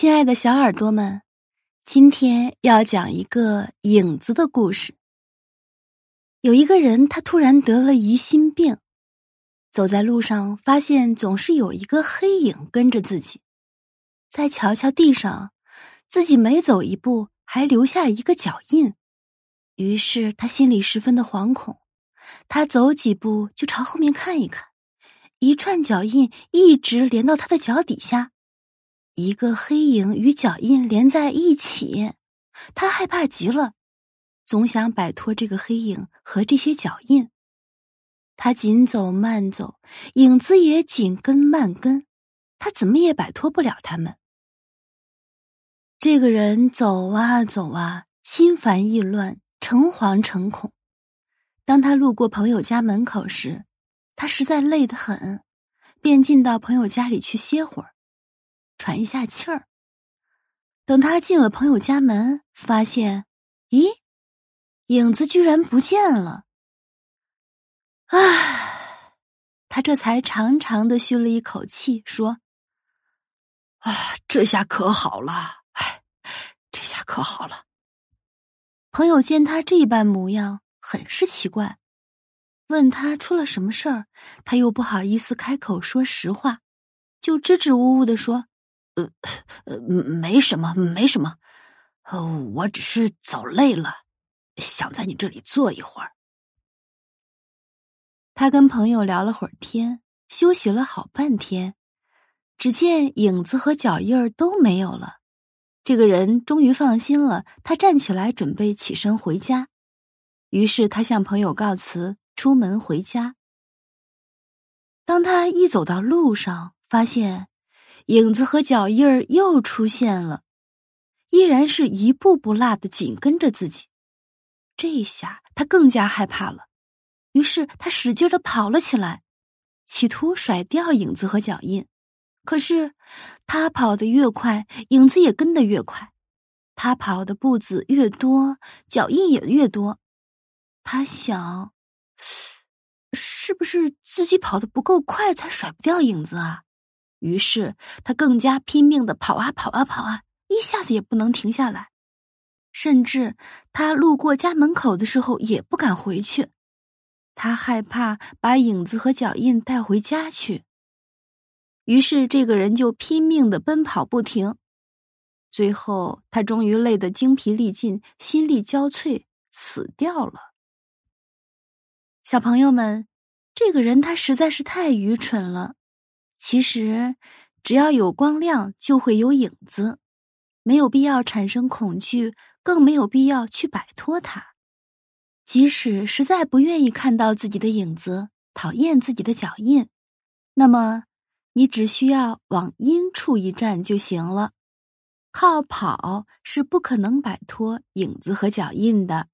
亲爱的小耳朵们，今天要讲一个影子的故事。有一个人，他突然得了疑心病，走在路上，发现总是有一个黑影跟着自己。再瞧瞧地上，自己每走一步还留下一个脚印，于是他心里十分的惶恐。他走几步就朝后面看一看，一串脚印一直连到他的脚底下。一个黑影与脚印连在一起，他害怕极了，总想摆脱这个黑影和这些脚印。他紧走慢走，影子也紧跟慢跟，他怎么也摆脱不了他们。这个人走啊走啊，心烦意乱，诚惶诚恐。当他路过朋友家门口时，他实在累得很，便进到朋友家里去歇会儿。喘一下气儿。等他进了朋友家门，发现，咦，影子居然不见了。唉，他这才长长的吁了一口气，说：“啊，这下可好了，唉，这下可好了。”朋友见他这般模样，很是奇怪，问他出了什么事儿，他又不好意思开口说实话，就支支吾吾的说。呃，没什么，没什么，呃，我只是走累了，想在你这里坐一会儿。他跟朋友聊了会儿天，休息了好半天，只见影子和脚印儿都没有了，这个人终于放心了。他站起来准备起身回家，于是他向朋友告辞，出门回家。当他一走到路上，发现。影子和脚印儿又出现了，依然是一步不落的紧跟着自己。这一下他更加害怕了，于是他使劲的跑了起来，企图甩掉影子和脚印。可是他跑得越快，影子也跟得越快。他跑的步子越多，脚印也越多。他想，是不是自己跑得不够快，才甩不掉影子啊？于是他更加拼命的跑啊跑啊跑啊，一下子也不能停下来。甚至他路过家门口的时候也不敢回去，他害怕把影子和脚印带回家去。于是这个人就拼命的奔跑不停，最后他终于累得精疲力尽，心力交瘁，死掉了。小朋友们，这个人他实在是太愚蠢了。其实，只要有光亮，就会有影子，没有必要产生恐惧，更没有必要去摆脱它。即使实在不愿意看到自己的影子，讨厌自己的脚印，那么你只需要往阴处一站就行了。靠跑是不可能摆脱影子和脚印的。